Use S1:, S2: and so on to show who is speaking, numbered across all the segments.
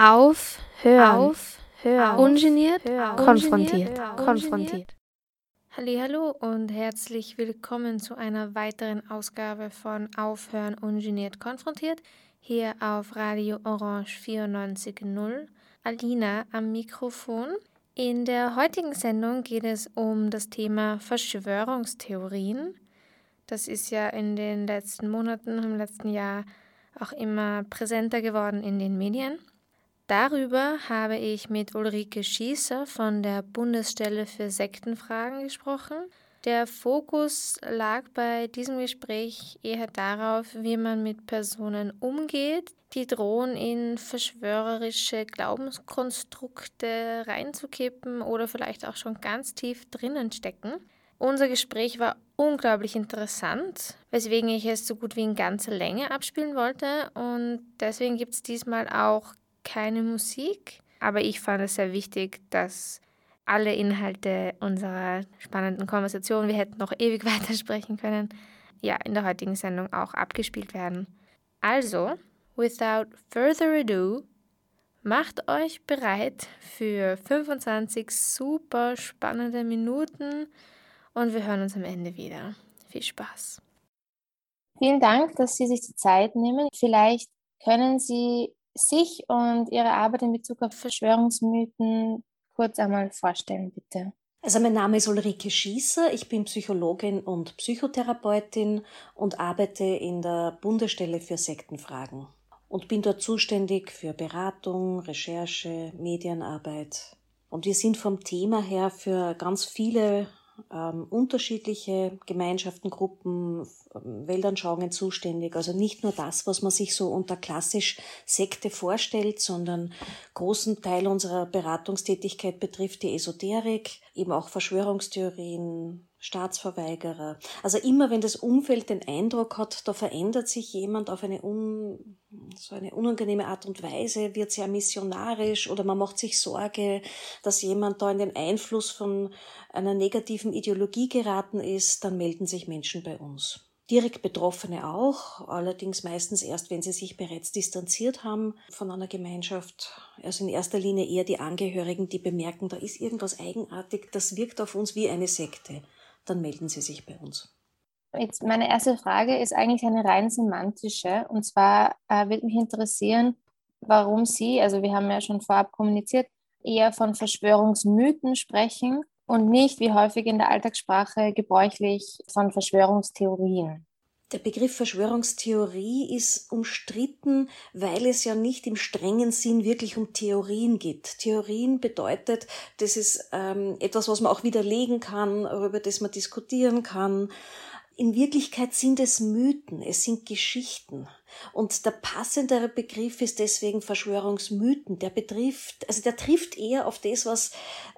S1: Auf, hören, auf, hören, ungeniert, hören, konfrontiert, konfrontiert. Hallo und herzlich willkommen zu einer weiteren Ausgabe von Aufhören ungeniert konfrontiert hier auf Radio Orange 94.0. Alina am Mikrofon. In der heutigen Sendung geht es um das Thema Verschwörungstheorien. Das ist ja in den letzten Monaten, im letzten Jahr auch immer präsenter geworden in den Medien. Darüber habe ich mit Ulrike Schießer von der Bundesstelle für Sektenfragen gesprochen. Der Fokus lag bei diesem Gespräch eher darauf, wie man mit Personen umgeht, die drohen in verschwörerische Glaubenskonstrukte reinzukippen oder vielleicht auch schon ganz tief drinnen stecken. Unser Gespräch war unglaublich interessant, weswegen ich es so gut wie in ganzer Länge abspielen wollte und deswegen gibt es diesmal auch keine Musik, aber ich fand es sehr wichtig, dass alle Inhalte unserer spannenden Konversation, wir hätten noch ewig weitersprechen können, ja, in der heutigen Sendung auch abgespielt werden. Also, without further ado, macht euch bereit für 25 super spannende Minuten und wir hören uns am Ende wieder. Viel Spaß.
S2: Vielen Dank, dass Sie sich die Zeit nehmen. Vielleicht können Sie sich und Ihre Arbeit in Bezug auf Verschwörungsmythen kurz einmal vorstellen, bitte.
S3: Also mein Name ist Ulrike Schießer, ich bin Psychologin und Psychotherapeutin und arbeite in der Bundesstelle für Sektenfragen und bin dort zuständig für Beratung, Recherche, Medienarbeit. Und wir sind vom Thema her für ganz viele ähm, unterschiedliche Gemeinschaften, Gruppen, Weltanschauungen zuständig. Also nicht nur das, was man sich so unter klassisch Sekte vorstellt, sondern großen Teil unserer Beratungstätigkeit betrifft die Esoterik, eben auch Verschwörungstheorien, Staatsverweigerer. Also immer wenn das Umfeld den Eindruck hat, da verändert sich jemand auf eine, un, so eine unangenehme Art und Weise, wird sehr missionarisch oder man macht sich Sorge, dass jemand da in den Einfluss von einer negativen Ideologie geraten ist, dann melden sich Menschen bei uns. Direkt Betroffene auch, allerdings meistens erst, wenn sie sich bereits distanziert haben von einer Gemeinschaft. Also in erster Linie eher die Angehörigen, die bemerken, da ist irgendwas eigenartig, das wirkt auf uns wie eine Sekte dann melden Sie sich bei uns.
S2: Jetzt meine erste Frage ist eigentlich eine rein semantische. Und zwar äh, würde mich interessieren, warum Sie, also wir haben ja schon vorab kommuniziert, eher von Verschwörungsmythen sprechen und nicht, wie häufig in der Alltagssprache gebräuchlich, von Verschwörungstheorien.
S3: Der Begriff Verschwörungstheorie ist umstritten, weil es ja nicht im strengen Sinn wirklich um Theorien geht. Theorien bedeutet, das ist ähm, etwas, was man auch widerlegen kann, über das man diskutieren kann. In Wirklichkeit sind es Mythen, es sind Geschichten. Und der passendere Begriff ist deswegen Verschwörungsmythen. Der betrifft, also der trifft eher auf das, was,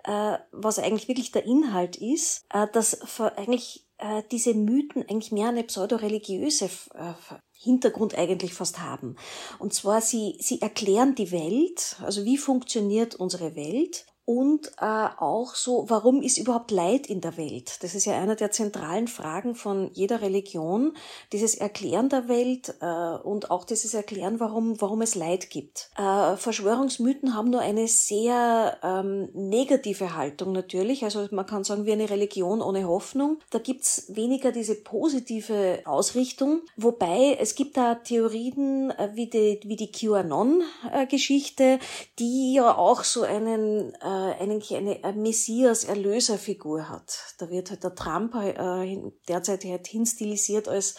S3: äh, was eigentlich wirklich der Inhalt ist, äh, das eigentlich äh, diese Mythen eigentlich mehr eine pseudoreligiöse äh, Hintergrund eigentlich fast haben. Und zwar, sie, sie erklären die Welt, also wie funktioniert unsere Welt und äh, auch so, warum ist überhaupt Leid in der Welt? Das ist ja einer der zentralen Fragen von jeder Religion, dieses Erklären der Welt äh, und auch dieses Erklären, warum, warum es Leid gibt. Äh, Verschwörungsmythen haben nur eine sehr ähm, negative Haltung natürlich, also man kann sagen, wie eine Religion ohne Hoffnung. Da gibt's weniger diese positive Ausrichtung, wobei es gibt da Theorien äh, wie die, wie die QAnon-Geschichte, die ja auch so einen äh, eigentlich eine Messias-Erlöserfigur hat. Da wird halt der Trump äh, derzeit halt hinstilisiert als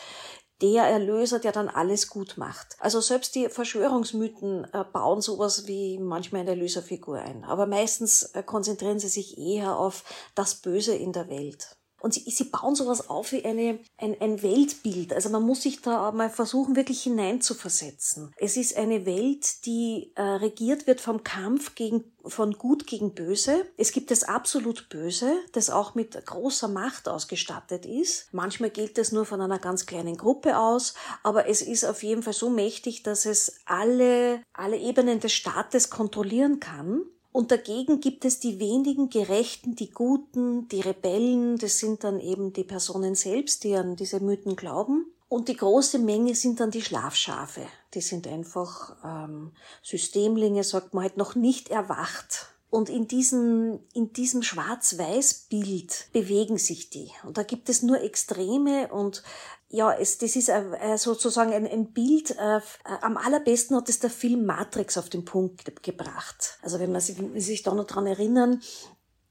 S3: der Erlöser, der dann alles gut macht. Also selbst die Verschwörungsmythen äh, bauen sowas wie manchmal eine Erlöserfigur ein. Aber meistens äh, konzentrieren sie sich eher auf das Böse in der Welt. Und sie, sie bauen sowas auf wie eine, ein, ein Weltbild. Also man muss sich da mal versuchen, wirklich hineinzuversetzen. Es ist eine Welt, die äh, regiert wird vom Kampf gegen, von Gut gegen Böse. Es gibt das absolut Böse, das auch mit großer Macht ausgestattet ist. Manchmal gilt es nur von einer ganz kleinen Gruppe aus, aber es ist auf jeden Fall so mächtig, dass es alle, alle Ebenen des Staates kontrollieren kann. Und dagegen gibt es die wenigen Gerechten, die Guten, die Rebellen, das sind dann eben die Personen selbst, die an diese Mythen glauben. Und die große Menge sind dann die Schlafschafe. Die sind einfach ähm, Systemlinge, sagt man halt, noch nicht erwacht. Und in diesem, in diesem Schwarz-Weiß-Bild bewegen sich die. Und da gibt es nur Extreme und ja, es, das ist äh, sozusagen ein, ein Bild. Äh, am allerbesten hat es der Film Matrix auf den Punkt gebracht. Also wenn man sich, sich da noch dran erinnern,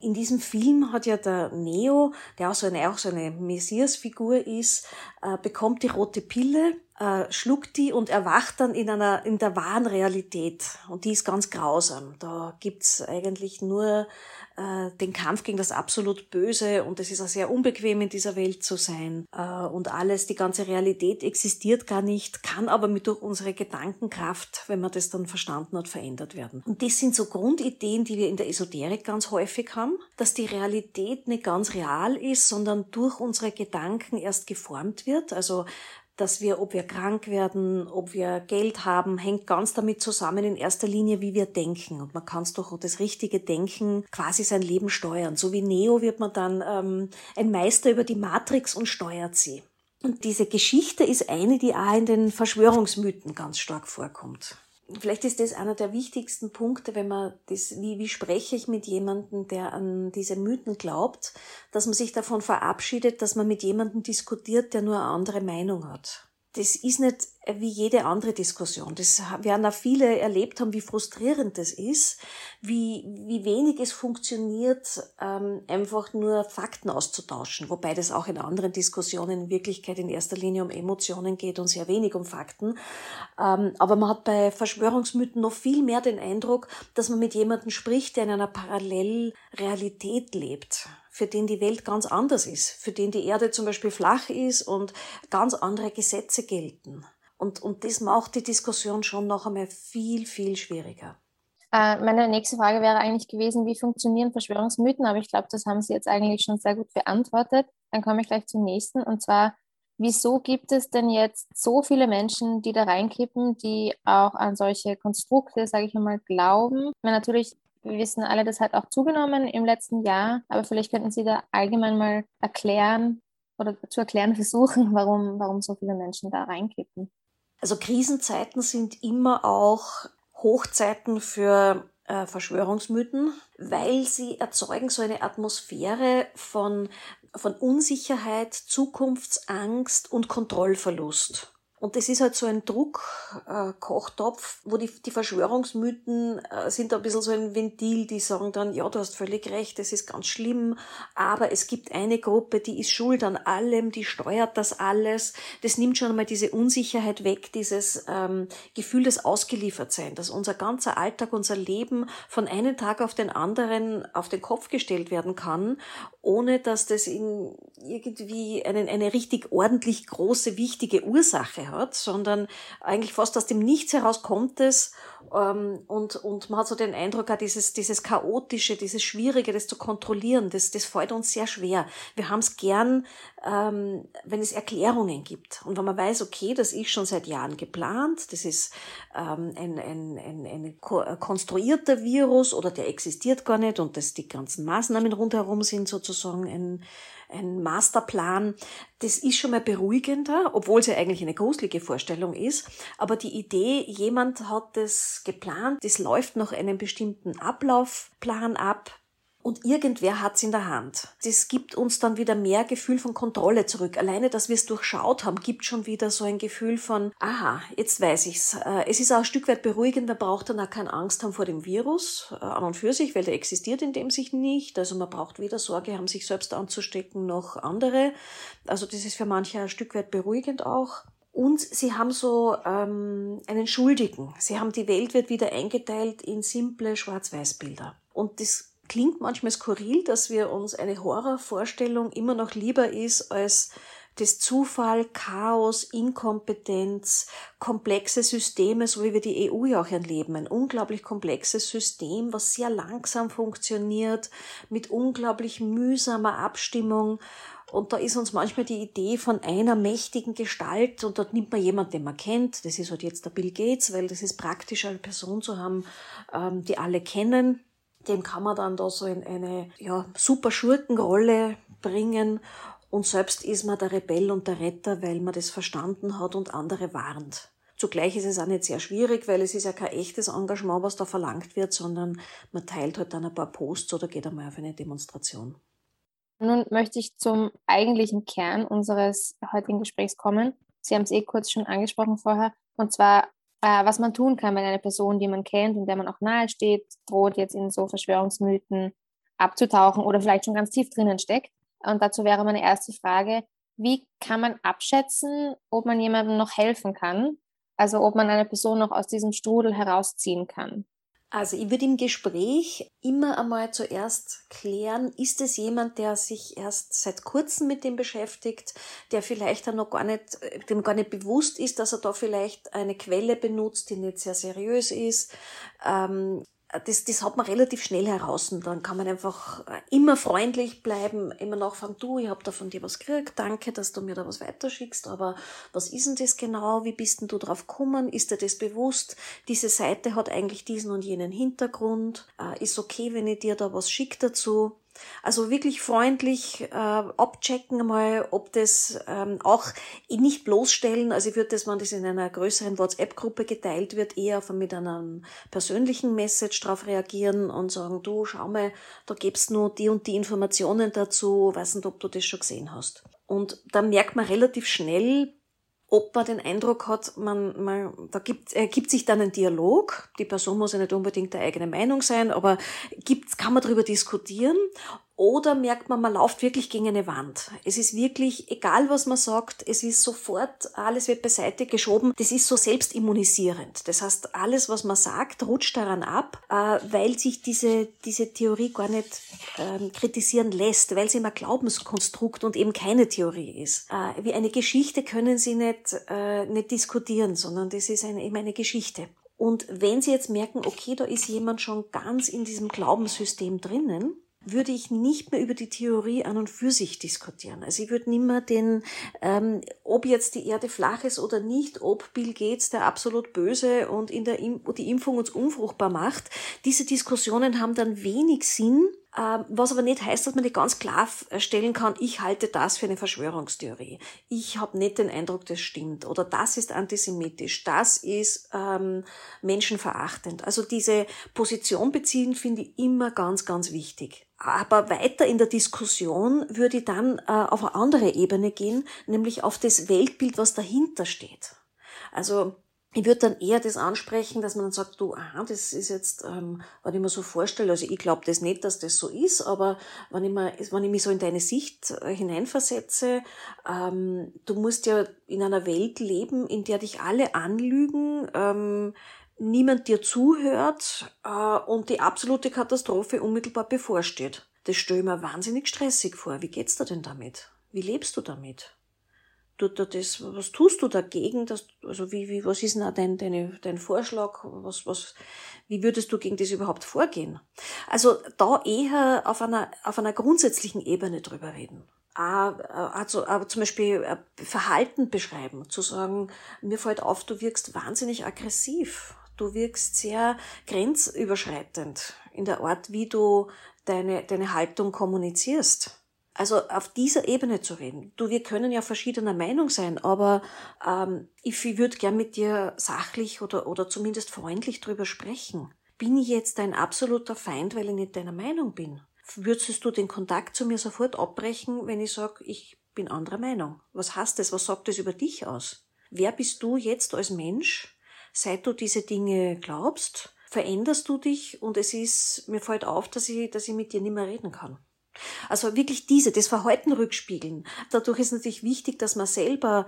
S3: in diesem Film hat ja der Neo, der auch so eine, auch so eine Messias-Figur ist, äh, bekommt die rote Pille, äh, schluckt die und erwacht dann in einer, in der wahren Realität. Und die ist ganz grausam. Da gibt's eigentlich nur äh, den Kampf gegen das absolut Böse und es ist auch sehr unbequem in dieser Welt zu sein äh, und alles, die ganze Realität existiert gar nicht, kann aber mit durch unsere Gedankenkraft, wenn man das dann verstanden hat, verändert werden. Und das sind so Grundideen, die wir in der Esoterik ganz häufig haben, dass die Realität nicht ganz real ist, sondern durch unsere Gedanken erst geformt wird. Also dass wir, ob wir krank werden, ob wir Geld haben, hängt ganz damit zusammen in erster Linie, wie wir denken. Und man kann es durch das richtige Denken quasi sein Leben steuern. So wie Neo wird man dann ähm, ein Meister über die Matrix und steuert sie. Und diese Geschichte ist eine, die auch in den Verschwörungsmythen ganz stark vorkommt vielleicht ist das einer der wichtigsten Punkte, wenn man das, wie, wie spreche ich mit jemandem, der an diese Mythen glaubt, dass man sich davon verabschiedet, dass man mit jemandem diskutiert, der nur eine andere Meinung hat. Das ist nicht wie jede andere Diskussion. Das werden auch viele erlebt haben, wie frustrierend das ist, wie, wie wenig es funktioniert, ähm, einfach nur Fakten auszutauschen, wobei das auch in anderen Diskussionen in Wirklichkeit in erster Linie um Emotionen geht und sehr wenig um Fakten. Ähm, aber man hat bei Verschwörungsmythen noch viel mehr den Eindruck, dass man mit jemandem spricht, der in einer Parallelrealität lebt für den die Welt ganz anders ist, für den die Erde zum Beispiel flach ist und ganz andere Gesetze gelten. Und, und das macht die Diskussion schon noch einmal viel, viel schwieriger.
S2: Äh, meine nächste Frage wäre eigentlich gewesen, wie funktionieren Verschwörungsmythen? Aber ich glaube, das haben Sie jetzt eigentlich schon sehr gut beantwortet. Dann komme ich gleich zum nächsten. Und zwar, wieso gibt es denn jetzt so viele Menschen, die da reinkippen, die auch an solche Konstrukte, sage ich einmal, glauben? Meine, natürlich, wir wissen alle, das hat auch zugenommen im letzten Jahr. Aber vielleicht könnten Sie da allgemein mal erklären oder zu erklären versuchen, warum, warum so viele Menschen da reinkippen.
S3: Also Krisenzeiten sind immer auch Hochzeiten für äh, Verschwörungsmythen, weil sie erzeugen so eine Atmosphäre von, von Unsicherheit, Zukunftsangst und Kontrollverlust. Und das ist halt so ein Druckkochtopf, äh, wo die, die Verschwörungsmythen äh, sind da ein bisschen so ein Ventil, die sagen dann, ja, du hast völlig recht, es ist ganz schlimm, aber es gibt eine Gruppe, die ist schuld an allem, die steuert das alles. Das nimmt schon einmal diese Unsicherheit weg, dieses ähm, Gefühl des Ausgeliefertsein, dass unser ganzer Alltag, unser Leben von einem Tag auf den anderen auf den Kopf gestellt werden kann, ohne dass das in irgendwie einen, eine richtig ordentlich große, wichtige Ursache hat, sondern eigentlich fast aus dem Nichts heraus kommt es und, und man hat so den Eindruck, auch dieses, dieses Chaotische, dieses Schwierige, das zu kontrollieren, das, das fällt uns sehr schwer. Wir haben es gern, ähm, wenn es Erklärungen gibt und wenn man weiß, okay, das ist schon seit Jahren geplant, das ist ähm, ein, ein, ein, ein konstruierter Virus oder der existiert gar nicht und dass die ganzen Maßnahmen rundherum sind sozusagen ein ein Masterplan, das ist schon mal beruhigender, obwohl es ja eigentlich eine gruselige Vorstellung ist. Aber die Idee, jemand hat das geplant, das läuft nach einem bestimmten Ablaufplan ab, und irgendwer hat's in der Hand. Das gibt uns dann wieder mehr Gefühl von Kontrolle zurück. Alleine, dass wir es durchschaut haben, gibt schon wieder so ein Gefühl von, aha, jetzt weiß ich's. Äh, es ist auch ein Stück weit beruhigend, man braucht dann auch keine Angst haben vor dem Virus äh, an und für sich, weil der existiert in dem sich nicht. Also man braucht weder Sorge haben, sich selbst anzustecken, noch andere. Also das ist für manche ein Stück weit beruhigend auch. Und sie haben so ähm, einen Schuldigen. Sie haben die Welt wird wieder eingeteilt in simple Schwarz-Weiß-Bilder. Und das klingt manchmal skurril, dass wir uns eine Horrorvorstellung immer noch lieber ist als das Zufall, Chaos, Inkompetenz, komplexe Systeme, so wie wir die EU ja auch erleben. Ein unglaublich komplexes System, was sehr langsam funktioniert, mit unglaublich mühsamer Abstimmung. Und da ist uns manchmal die Idee von einer mächtigen Gestalt und dort nimmt man jemanden, den man kennt. Das ist halt jetzt der Bill Gates, weil das ist praktisch, eine Person zu haben, ähm, die alle kennen den kann man dann da so in eine ja, super Schurkenrolle bringen Und selbst ist man der Rebell und der Retter, weil man das verstanden hat und andere warnt. Zugleich ist es auch nicht sehr schwierig, weil es ist ja kein echtes Engagement, was da verlangt wird, sondern man teilt halt dann ein paar Posts oder geht einmal auf eine Demonstration.
S2: Nun möchte ich zum eigentlichen Kern unseres heutigen Gesprächs kommen. Sie haben es eh kurz schon angesprochen vorher, und zwar, äh, was man tun kann, wenn eine Person, die man kennt und der man auch nahe steht, droht jetzt in so Verschwörungsmythen abzutauchen oder vielleicht schon ganz tief drinnen steckt. Und dazu wäre meine erste Frage, wie kann man abschätzen, ob man jemandem noch helfen kann? Also ob man eine Person noch aus diesem Strudel herausziehen kann?
S3: Also ich würde im Gespräch immer einmal zuerst klären, ist es jemand, der sich erst seit kurzem mit dem beschäftigt, der vielleicht dann noch gar nicht, dem gar nicht bewusst ist, dass er da vielleicht eine Quelle benutzt, die nicht sehr seriös ist. Ähm, das, das hat man relativ schnell heraus und dann kann man einfach äh, immer freundlich bleiben, immer nachfragen, du, ich habe da von dir was gekriegt, danke, dass du mir da was weiterschickst, aber was ist denn das genau, wie bist denn du drauf gekommen, ist dir das bewusst, diese Seite hat eigentlich diesen und jenen Hintergrund, äh, ist okay, wenn ich dir da was schicke dazu, also wirklich freundlich äh, abchecken mal, ob das ähm, auch nicht bloßstellen. Also ich würde das, wenn das in einer größeren WhatsApp-Gruppe geteilt wird, eher mit einem persönlichen Message darauf reagieren und sagen, du, schau mal, da gibt's nur die und die Informationen dazu, weiß nicht, ob du das schon gesehen hast. Und dann merkt man relativ schnell, ob man den Eindruck hat, man, man da gibt, ergibt sich dann ein Dialog. Die Person muss ja nicht unbedingt der eigene Meinung sein, aber gibt, kann man darüber diskutieren oder merkt man, man läuft wirklich gegen eine Wand. Es ist wirklich, egal was man sagt, es ist sofort, alles wird beiseite geschoben. Das ist so selbstimmunisierend. Das heißt, alles, was man sagt, rutscht daran ab, äh, weil sich diese, diese Theorie gar nicht ähm, kritisieren lässt, weil sie immer Glaubenskonstrukt und eben keine Theorie ist. Äh, wie eine Geschichte können sie nicht, äh, nicht diskutieren, sondern das ist eine, eben eine Geschichte. Und wenn Sie jetzt merken, okay, da ist jemand schon ganz in diesem Glaubenssystem drinnen, würde ich nicht mehr über die Theorie an und für sich diskutieren. Also ich würde nicht mehr den, ähm, ob jetzt die Erde flach ist oder nicht, ob Bill Gates der absolut böse und in der die Impfung uns unfruchtbar macht. Diese Diskussionen haben dann wenig Sinn, was aber nicht heißt, dass man nicht ganz klar stellen kann, ich halte das für eine Verschwörungstheorie. Ich habe nicht den Eindruck, das stimmt. Oder das ist antisemitisch. Das ist ähm, menschenverachtend. Also diese Position beziehen finde ich immer ganz, ganz wichtig. Aber weiter in der Diskussion würde ich dann äh, auf eine andere Ebene gehen, nämlich auf das Weltbild, was dahinter steht. Also ich würde dann eher das ansprechen, dass man dann sagt, du, aha, das ist jetzt, ähm, wenn ich mir so vorstelle, also ich glaube das nicht, dass das so ist, aber wenn ich, mir, wenn ich mich so in deine Sicht äh, hineinversetze, ähm, du musst ja in einer Welt leben, in der dich alle anlügen, ähm, niemand dir zuhört äh, und die absolute Katastrophe unmittelbar bevorsteht. Das stelle ich mir wahnsinnig stressig vor. Wie geht's dir denn damit? Wie lebst du damit? Tut er das, was tust du dagegen, dass, also wie, wie, was ist denn dein, deine, dein Vorschlag, was, was, wie würdest du gegen das überhaupt vorgehen? Also da eher auf einer, auf einer grundsätzlichen Ebene drüber reden. Also, aber zum Beispiel äh, Verhalten beschreiben, zu sagen, mir fällt auf, du wirkst wahnsinnig aggressiv, du wirkst sehr grenzüberschreitend in der Art, wie du deine, deine Haltung kommunizierst also auf dieser Ebene zu reden. Du, wir können ja verschiedener Meinung sein, aber ähm, ich, ich würde gern mit dir sachlich oder, oder zumindest freundlich drüber sprechen. Bin ich jetzt dein absoluter Feind, weil ich nicht deiner Meinung bin? Würdest du den Kontakt zu mir sofort abbrechen, wenn ich sage, ich bin anderer Meinung? Was heißt das? Was sagt das über dich aus? Wer bist du jetzt als Mensch, seit du diese Dinge glaubst? Veränderst du dich und es ist, mir fällt auf, dass ich, dass ich mit dir nicht mehr reden kann. Also wirklich diese, das Verhalten rückspiegeln. Dadurch ist natürlich wichtig, dass man selber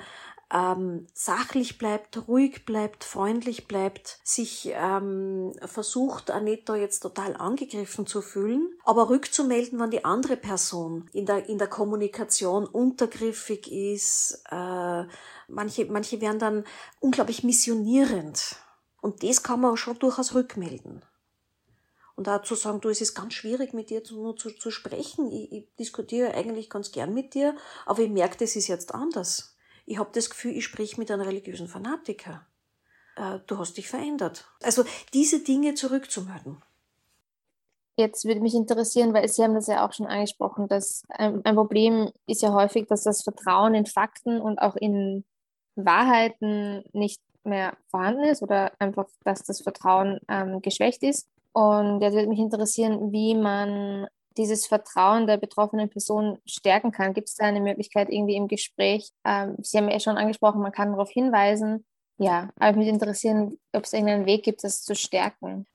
S3: ähm, sachlich bleibt, ruhig bleibt, freundlich bleibt, sich ähm, versucht, Anita jetzt total angegriffen zu fühlen, aber rückzumelden, wenn die andere Person in der, in der Kommunikation untergriffig ist. Äh, manche, manche werden dann unglaublich missionierend. Und das kann man auch schon durchaus rückmelden. Und auch zu sagen, du, es ist ganz schwierig, mit dir zu, zu, zu sprechen. Ich, ich diskutiere eigentlich ganz gern mit dir, aber ich merke, das ist jetzt anders. Ich habe das Gefühl, ich sprich mit einem religiösen Fanatiker. Äh, du hast dich verändert. Also diese Dinge zurückzumelden.
S2: Jetzt würde mich interessieren, weil Sie haben das ja auch schon angesprochen, dass ein, ein Problem ist ja häufig, dass das Vertrauen in Fakten und auch in Wahrheiten nicht mehr vorhanden ist oder einfach, dass das Vertrauen ähm, geschwächt ist. Und jetzt würde mich interessieren, wie man dieses Vertrauen der betroffenen Person stärken kann. Gibt es da eine Möglichkeit irgendwie im Gespräch? Ähm, Sie haben ja schon angesprochen, man kann darauf hinweisen. Ja, aber mich interessieren, ob es irgendeinen Weg gibt, das zu stärken.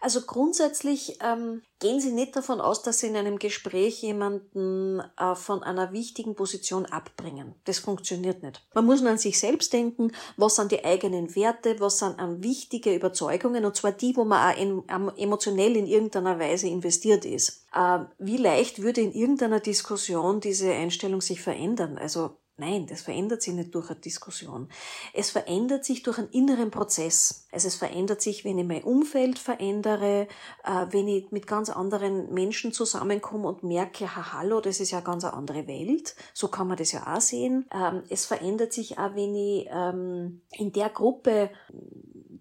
S3: Also grundsätzlich ähm, gehen Sie nicht davon aus, dass Sie in einem Gespräch jemanden äh, von einer wichtigen Position abbringen. Das funktioniert nicht. Man muss nur an sich selbst denken, was sind die eigenen Werte, was sind an wichtige Überzeugungen, und zwar die, wo man auch in, emotionell in irgendeiner Weise investiert ist. Äh, wie leicht würde in irgendeiner Diskussion diese Einstellung sich verändern? Also Nein, das verändert sich nicht durch eine Diskussion. Es verändert sich durch einen inneren Prozess. Also es verändert sich, wenn ich mein Umfeld verändere, äh, wenn ich mit ganz anderen Menschen zusammenkomme und merke, ha, hallo, das ist ja eine ganz andere Welt. So kann man das ja auch sehen. Ähm, es verändert sich auch, wenn ich ähm, in der Gruppe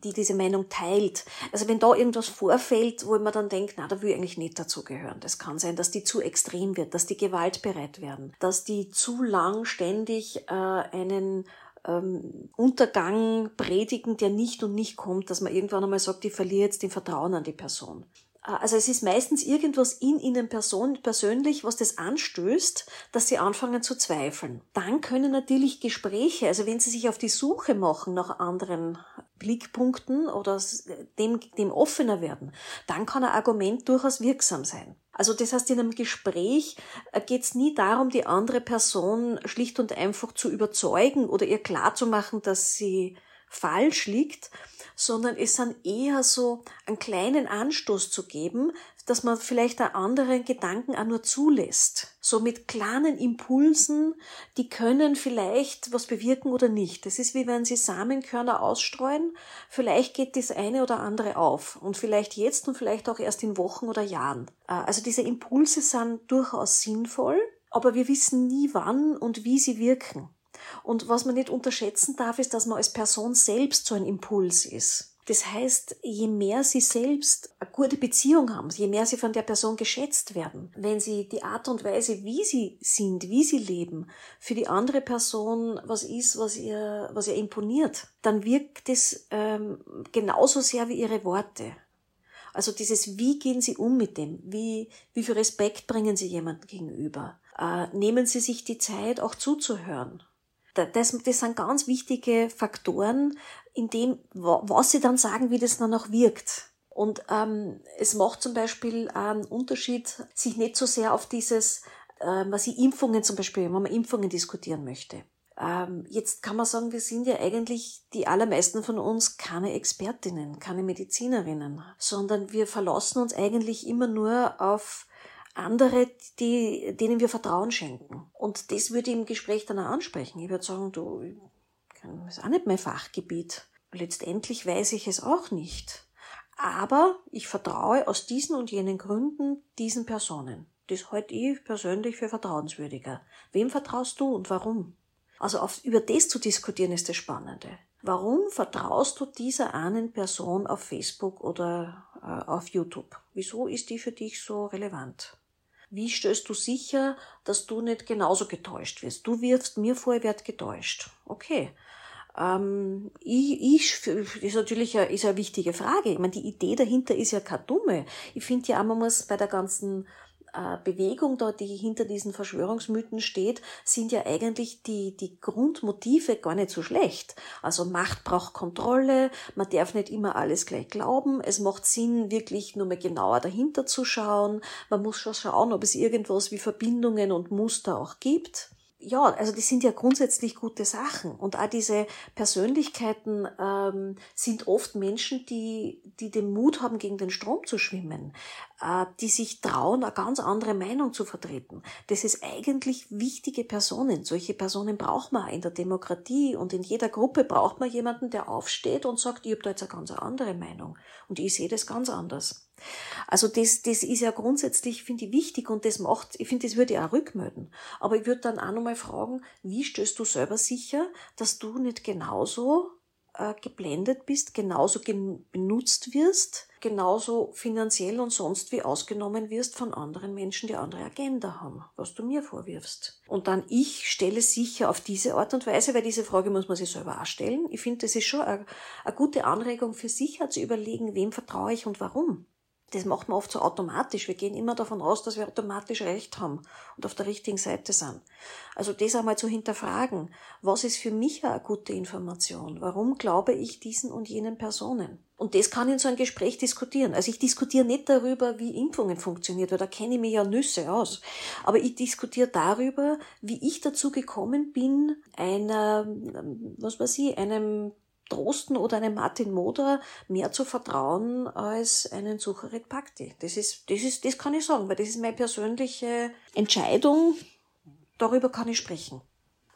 S3: die diese Meinung teilt. Also wenn da irgendwas vorfällt, wo man dann denkt, na, da will ich eigentlich nicht dazugehören. Das kann sein, dass die zu extrem wird, dass die gewaltbereit werden, dass die zu lang ständig äh, einen ähm, Untergang predigen, der nicht und nicht kommt, dass man irgendwann einmal sagt, ich verliere jetzt den Vertrauen an die Person. Äh, also es ist meistens irgendwas in ihnen person persönlich, was das anstößt, dass sie anfangen zu zweifeln. Dann können natürlich Gespräche, also wenn sie sich auf die Suche machen nach anderen Blickpunkten oder dem, dem offener werden, dann kann ein Argument durchaus wirksam sein. Also das heißt, in einem Gespräch äh, geht es nie darum, die andere Person schlicht und einfach zu überzeugen oder ihr klarzumachen, dass sie falsch liegt, sondern es sind eher so einen kleinen Anstoß zu geben, dass man vielleicht einen anderen Gedanken auch nur zulässt. So mit kleinen Impulsen, die können vielleicht was bewirken oder nicht. Das ist wie wenn Sie Samenkörner ausstreuen. Vielleicht geht das eine oder andere auf. Und vielleicht jetzt und vielleicht auch erst in Wochen oder Jahren. Äh, also diese Impulse sind durchaus sinnvoll, aber wir wissen nie wann und wie sie wirken. Und was man nicht unterschätzen darf, ist, dass man als Person selbst so ein Impuls ist. Das heißt, je mehr sie selbst eine gute Beziehung haben, je mehr sie von der Person geschätzt werden, wenn sie die Art und Weise, wie sie sind, wie sie leben, für die andere Person was ist, was ihr, was ihr imponiert, dann wirkt es ähm, genauso sehr wie ihre Worte. Also dieses, wie gehen Sie um mit dem? Wie, wie viel Respekt bringen Sie jemandem gegenüber? Äh, nehmen Sie sich die Zeit, auch zuzuhören? Das, das sind ganz wichtige Faktoren, in dem, was sie dann sagen, wie das dann auch wirkt. Und ähm, es macht zum Beispiel einen Unterschied, sich nicht so sehr auf dieses, äh, was ich Impfungen zum Beispiel, wenn man Impfungen diskutieren möchte. Ähm, jetzt kann man sagen, wir sind ja eigentlich die allermeisten von uns keine Expertinnen, keine Medizinerinnen, sondern wir verlassen uns eigentlich immer nur auf andere, die, denen wir Vertrauen schenken. Und das würde ich im Gespräch dann auch ansprechen. Ich würde sagen, du, das ist auch nicht mein Fachgebiet. Letztendlich weiß ich es auch nicht. Aber ich vertraue aus diesen und jenen Gründen diesen Personen. Das halte ich persönlich für vertrauenswürdiger. Wem vertraust du und warum? Also auf, über das zu diskutieren ist das Spannende. Warum vertraust du dieser einen Person auf Facebook oder äh, auf YouTube? Wieso ist die für dich so relevant? Wie stellst du sicher, dass du nicht genauso getäuscht wirst? Du wirfst mir vor, ich werde getäuscht. Okay. Ähm, ich, ich, ist natürlich eine, ist eine wichtige Frage. Ich meine, die Idee dahinter ist ja keine dumme. Ich finde ja, man muss bei der ganzen Bewegung da, die hinter diesen Verschwörungsmythen steht, sind ja eigentlich die, die Grundmotive gar nicht so schlecht. Also Macht braucht Kontrolle, man darf nicht immer alles gleich glauben, es macht Sinn, wirklich nur mal genauer dahinter zu schauen, man muss schon schauen, ob es irgendwas wie Verbindungen und Muster auch gibt ja, also die sind ja grundsätzlich gute Sachen. Und auch diese Persönlichkeiten ähm, sind oft Menschen, die, die den Mut haben, gegen den Strom zu schwimmen, äh, die sich trauen, eine ganz andere Meinung zu vertreten. Das ist eigentlich wichtige Personen. Solche Personen braucht man in der Demokratie und in jeder Gruppe braucht man jemanden, der aufsteht und sagt, ich habe da jetzt eine ganz andere Meinung und ich sehe das ganz anders. Also das, das ist ja grundsätzlich, finde ich, wichtig und das macht, ich finde, das würde ich auch rückmelden. Aber ich würde dann auch nochmal fragen, wie stößt du selber sicher, dass du nicht genauso äh, geblendet bist, genauso benutzt wirst, genauso finanziell und sonst wie ausgenommen wirst von anderen Menschen, die andere Agenda haben, was du mir vorwirfst. Und dann ich stelle sicher auf diese Art und Weise, weil diese Frage muss man sich selber auch stellen. Ich finde, das ist schon eine, eine gute Anregung für sich, zu überlegen, wem vertraue ich und warum das macht man oft so automatisch. Wir gehen immer davon aus, dass wir automatisch Recht haben und auf der richtigen Seite sind. Also das einmal zu hinterfragen. Was ist für mich eine gute Information? Warum glaube ich diesen und jenen Personen? Und das kann in so einem Gespräch diskutieren. Also ich diskutiere nicht darüber, wie Impfungen funktioniert, weil da kenne ich mich ja Nüsse aus. Aber ich diskutiere darüber, wie ich dazu gekommen bin, einer, was weiß ich, einem Drosten oder einem Martin Moder mehr zu vertrauen als einen Sucharit Bhakti. Das ist, das ist, das kann ich sagen, weil das ist meine persönliche Entscheidung. Darüber kann ich sprechen.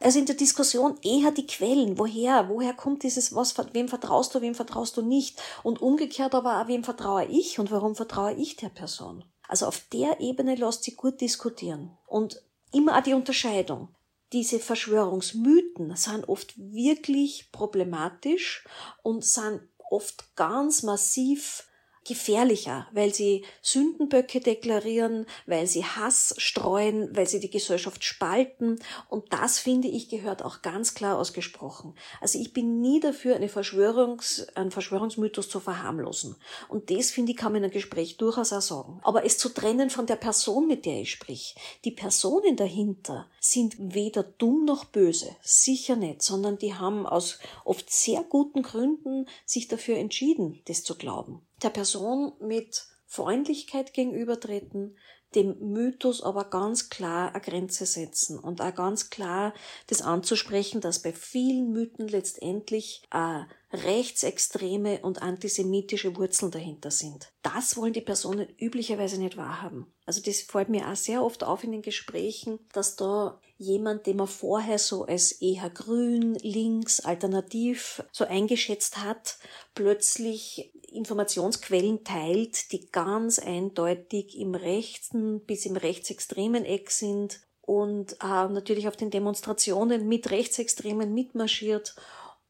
S3: Also in der Diskussion eher die Quellen. Woher? Woher kommt dieses, was, wem vertraust du, wem vertraust du nicht? Und umgekehrt aber auch, wem vertraue ich und warum vertraue ich der Person? Also auf der Ebene lässt sich gut diskutieren. Und immer auch die Unterscheidung diese Verschwörungsmythen sind oft wirklich problematisch und sind oft ganz massiv gefährlicher, weil sie Sündenböcke deklarieren, weil sie Hass streuen, weil sie die Gesellschaft spalten. Und das, finde ich, gehört auch ganz klar ausgesprochen. Also ich bin nie dafür, eine Verschwörungs-, einen Verschwörungsmythos zu verharmlosen. Und das, finde ich, kann man in einem Gespräch durchaus auch sagen. Aber es zu trennen von der Person, mit der ich sprich. Die Personen dahinter sind weder dumm noch böse. Sicher nicht, sondern die haben aus oft sehr guten Gründen sich dafür entschieden, das zu glauben der Person mit Freundlichkeit gegenübertreten, dem Mythos aber ganz klar eine Grenze setzen und auch ganz klar das anzusprechen, dass bei vielen Mythen letztendlich äh, rechtsextreme und antisemitische Wurzeln dahinter sind. Das wollen die Personen üblicherweise nicht wahrhaben. Also das fällt mir auch sehr oft auf in den Gesprächen, dass da jemand, den man vorher so als eher grün, links, alternativ so eingeschätzt hat, plötzlich Informationsquellen teilt, die ganz eindeutig im rechten bis im rechtsextremen Eck sind und äh, natürlich auf den Demonstrationen mit Rechtsextremen mitmarschiert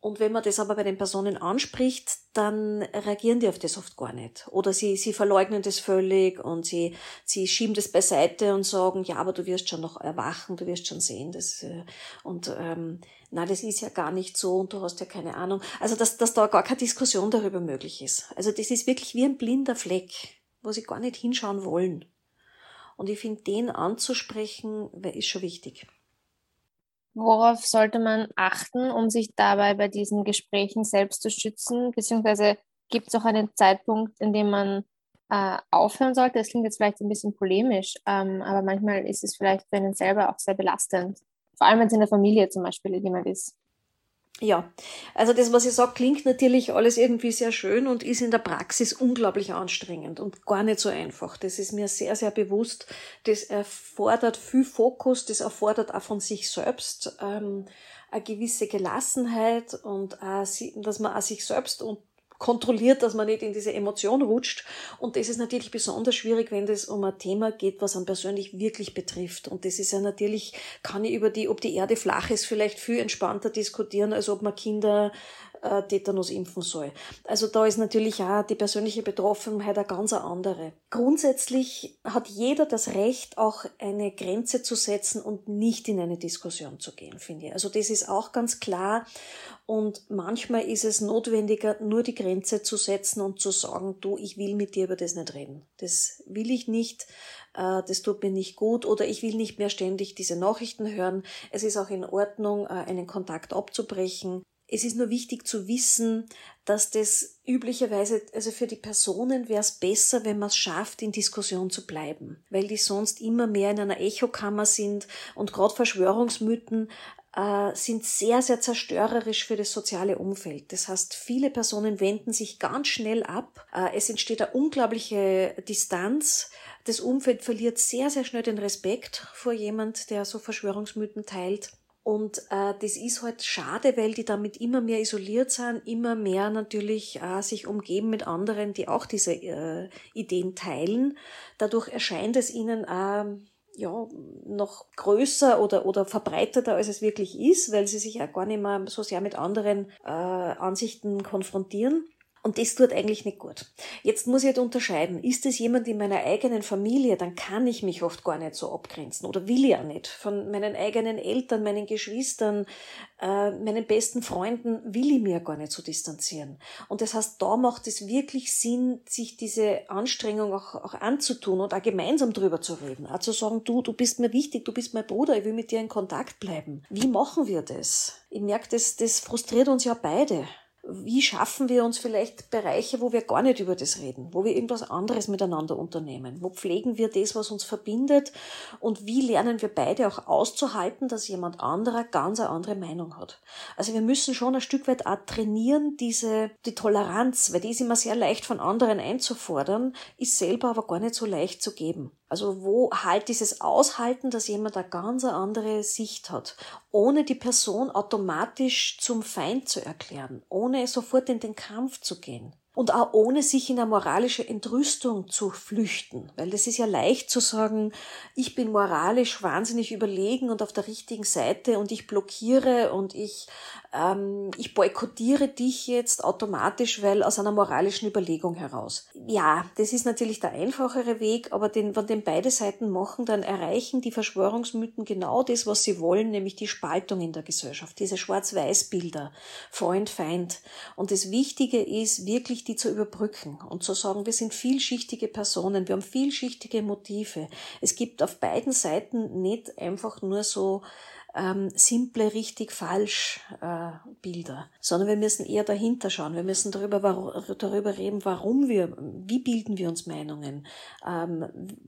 S3: und wenn man das aber bei den Personen anspricht, dann reagieren die auf das oft gar nicht. Oder sie, sie verleugnen das völlig und sie, sie schieben das beiseite und sagen, ja, aber du wirst schon noch erwachen, du wirst schon sehen. Das, äh, und ähm, na, das ist ja gar nicht so und du hast ja keine Ahnung. Also, dass, dass da gar keine Diskussion darüber möglich ist. Also das ist wirklich wie ein blinder Fleck, wo sie gar nicht hinschauen wollen. Und ich finde, den anzusprechen, ist schon wichtig.
S2: Worauf sollte man achten, um sich dabei bei diesen Gesprächen selbst zu schützen? Beziehungsweise gibt es auch einen Zeitpunkt, in dem man äh, aufhören sollte? Das klingt jetzt vielleicht ein bisschen polemisch, ähm, aber manchmal ist es vielleicht für einen selber auch sehr belastend. Vor allem, wenn es in der Familie zum Beispiel jemand ist.
S3: Ja, also das, was ich sage, klingt natürlich alles irgendwie sehr schön und ist in der Praxis unglaublich anstrengend und gar nicht so einfach. Das ist mir sehr, sehr bewusst. Das erfordert viel Fokus, das erfordert auch von sich selbst ähm, eine gewisse Gelassenheit und auch, dass man auch sich selbst und kontrolliert, dass man nicht in diese Emotion rutscht. Und das ist natürlich besonders schwierig, wenn es um ein Thema geht, was einen persönlich wirklich betrifft. Und das ist ja natürlich, kann ich über die, ob die Erde flach ist, vielleicht viel entspannter diskutieren, als ob man Kinder äh, Tetanus impfen soll. Also da ist natürlich auch die persönliche Betroffenheit eine ganz andere. Grundsätzlich hat jeder das Recht, auch eine Grenze zu setzen und nicht in eine Diskussion zu gehen, finde ich. Also das ist auch ganz klar. Und manchmal ist es notwendiger, nur die Grenze zu setzen und zu sagen, du, ich will mit dir über das nicht reden. Das will ich nicht, äh, das tut mir nicht gut oder ich will nicht mehr ständig diese Nachrichten hören. Es ist auch in Ordnung, äh, einen Kontakt abzubrechen. Es ist nur wichtig zu wissen, dass das üblicherweise, also für die Personen wäre es besser, wenn man es schafft, in Diskussion zu bleiben, weil die sonst immer mehr in einer Echokammer sind und gerade Verschwörungsmythen äh, sind sehr, sehr zerstörerisch für das soziale Umfeld. Das heißt, viele Personen wenden sich ganz schnell ab. Äh, es entsteht eine unglaubliche Distanz. Das Umfeld verliert sehr, sehr schnell den Respekt vor jemand, der so Verschwörungsmythen teilt. Und äh, das ist halt schade, weil die damit immer mehr isoliert sind, immer mehr natürlich äh, sich umgeben mit anderen, die auch diese äh, Ideen teilen. Dadurch erscheint es ihnen äh, ja, noch größer oder, oder verbreiteter, als es wirklich ist, weil sie sich ja gar nicht mehr so sehr mit anderen äh, Ansichten konfrontieren. Und das tut eigentlich nicht gut. Jetzt muss ich halt unterscheiden. Ist es jemand in meiner eigenen Familie, dann kann ich mich oft gar nicht so abgrenzen oder will ich auch nicht. Von meinen eigenen Eltern, meinen Geschwistern, äh, meinen besten Freunden will ich mir gar nicht so distanzieren. Und das heißt, da macht es wirklich Sinn, sich diese Anstrengung auch, auch anzutun und auch gemeinsam drüber zu reden. Auch zu sagen, du, du bist mir wichtig, du bist mein Bruder, ich will mit dir in Kontakt bleiben. Wie machen wir das? Ich merke, das, das frustriert uns ja beide wie schaffen wir uns vielleicht Bereiche, wo wir gar nicht über das reden, wo wir irgendwas anderes miteinander unternehmen? Wo pflegen wir das, was uns verbindet? Und wie lernen wir beide auch auszuhalten, dass jemand anderer ganz eine andere Meinung hat? Also wir müssen schon ein Stück weit auch trainieren, diese, die Toleranz, weil die ist immer sehr leicht von anderen einzufordern, ist selber aber gar nicht so leicht zu geben. Also wo halt dieses Aushalten, dass jemand eine ganz andere Sicht hat, ohne die Person automatisch zum Feind zu erklären, ohne sofort in den Kampf zu gehen. Und auch ohne sich in eine moralische Entrüstung zu flüchten. Weil das ist ja leicht zu sagen, ich bin moralisch wahnsinnig überlegen und auf der richtigen Seite und ich blockiere und ich ähm, ich boykottiere dich jetzt automatisch, weil aus einer moralischen Überlegung heraus. Ja, das ist natürlich der einfachere Weg, aber den, wenn den beide Seiten machen, dann erreichen die Verschwörungsmythen genau das, was sie wollen, nämlich die Spaltung in der Gesellschaft, diese Schwarz-Weiß-Bilder, Freund, Feind. Und das Wichtige ist, wirklich die zu überbrücken und zu sagen, wir sind vielschichtige Personen, wir haben vielschichtige Motive. Es gibt auf beiden Seiten nicht einfach nur so ähm, simple, richtig, falsch äh, Bilder, sondern wir müssen eher dahinter schauen. Wir müssen darüber, darüber reden, warum wir, wie bilden wir uns Meinungen, ähm,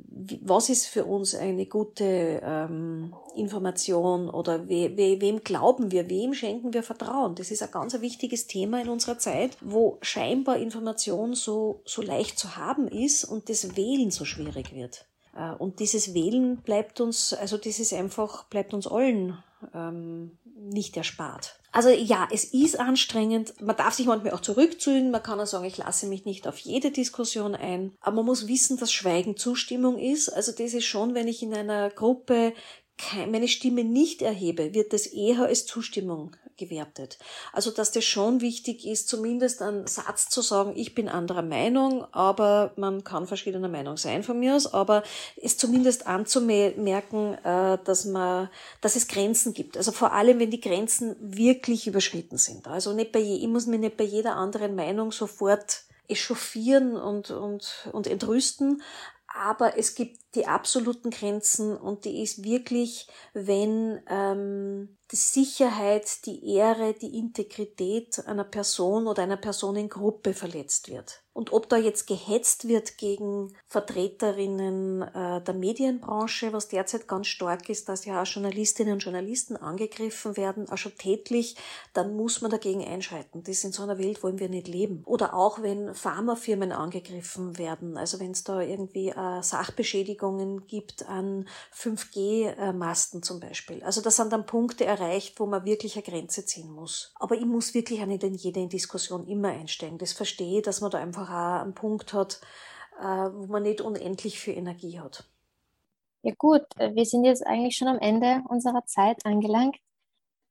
S3: wie, was ist für uns eine gute ähm, Information oder we, we, wem glauben wir, wem schenken wir Vertrauen. Das ist ein ganz wichtiges Thema in unserer Zeit, wo scheinbar Information so, so leicht zu haben ist und das Wählen so schwierig wird. Äh, und dieses Wählen bleibt uns, also dieses einfach bleibt uns allen ähm, nicht erspart. Also ja, es ist anstrengend. Man darf sich manchmal auch zurückziehen. Man kann auch sagen, ich lasse mich nicht auf jede Diskussion ein. Aber man muss wissen, dass Schweigen Zustimmung ist. Also das ist schon, wenn ich in einer Gruppe meine Stimme nicht erhebe, wird das eher als Zustimmung gewertet. Also, dass das schon wichtig ist, zumindest einen Satz zu sagen, ich bin anderer Meinung, aber man kann verschiedener Meinung sein von mir aus, aber es zumindest anzumerken, äh, dass man, dass es Grenzen gibt. Also vor allem, wenn die Grenzen wirklich überschritten sind. Also nicht bei je, ich muss mich nicht bei jeder anderen Meinung sofort echauffieren und, und, und entrüsten, aber es gibt die absoluten Grenzen und die ist wirklich, wenn ähm, die Sicherheit, die Ehre, die Integrität einer Person oder einer Personengruppe verletzt wird. Und ob da jetzt gehetzt wird gegen Vertreterinnen äh, der Medienbranche, was derzeit ganz stark ist, dass ja auch Journalistinnen und Journalisten angegriffen werden, auch schon tätlich, dann muss man dagegen einschreiten. Das in so einer Welt wollen wir nicht leben. Oder auch wenn Pharmafirmen angegriffen werden, also wenn es da irgendwie äh, Sachbeschädigungen gibt an 5G-Masten zum Beispiel. Also das sind dann Punkte erreicht, wo man wirklich eine Grenze ziehen muss. Aber ich muss wirklich auch nicht in jede Diskussion immer einsteigen. Das verstehe, dass man da einfach einfach auch einen Punkt hat, äh, wo man nicht unendlich viel Energie hat.
S2: Ja gut, äh, wir sind jetzt eigentlich schon am Ende unserer Zeit angelangt.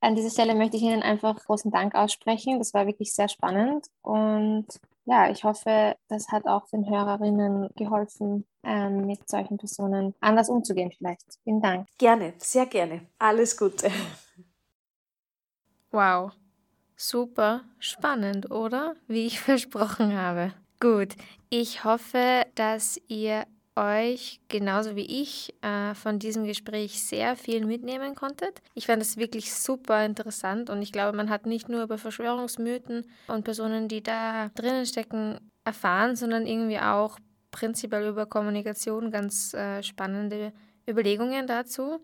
S2: An dieser Stelle möchte ich Ihnen einfach großen Dank aussprechen. Das war wirklich sehr spannend und ja, ich hoffe, das hat auch den Hörerinnen geholfen, ähm, mit solchen Personen anders umzugehen vielleicht. Vielen Dank.
S3: Gerne, sehr gerne. Alles Gute.
S1: Wow, super spannend, oder? Wie ich versprochen habe. Gut, ich hoffe, dass ihr euch genauso wie ich äh, von diesem Gespräch sehr viel mitnehmen konntet. Ich fand es wirklich super interessant und ich glaube, man hat nicht nur über Verschwörungsmythen und Personen, die da drinnen stecken, erfahren, sondern irgendwie auch prinzipiell über Kommunikation ganz äh, spannende Überlegungen dazu.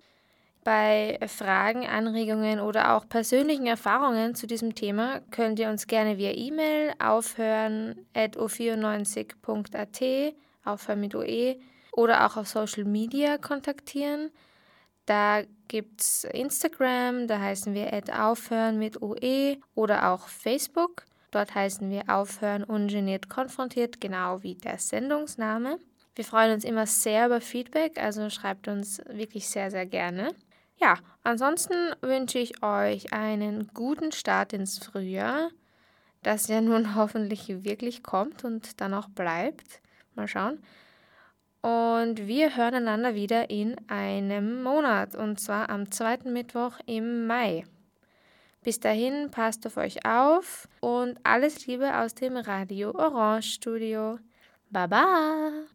S1: Bei Fragen, Anregungen oder auch persönlichen Erfahrungen zu diesem Thema könnt ihr uns gerne via E-Mail aufhören.o94.at, aufhören mit OE, oder auch auf Social Media kontaktieren. Da gibt es Instagram, da heißen wir aufhören mit OE oder auch Facebook. Dort heißen wir aufhören ungeniert konfrontiert, genau wie der Sendungsname. Wir freuen uns immer sehr über Feedback, also schreibt uns wirklich sehr, sehr gerne. Ja, ansonsten wünsche ich euch einen guten Start ins Frühjahr, das ja nun hoffentlich wirklich kommt und dann auch bleibt. Mal schauen. Und wir hören einander wieder in einem Monat und zwar am zweiten Mittwoch im Mai. Bis dahin passt auf euch auf und alles Liebe aus dem Radio Orange Studio. Baba!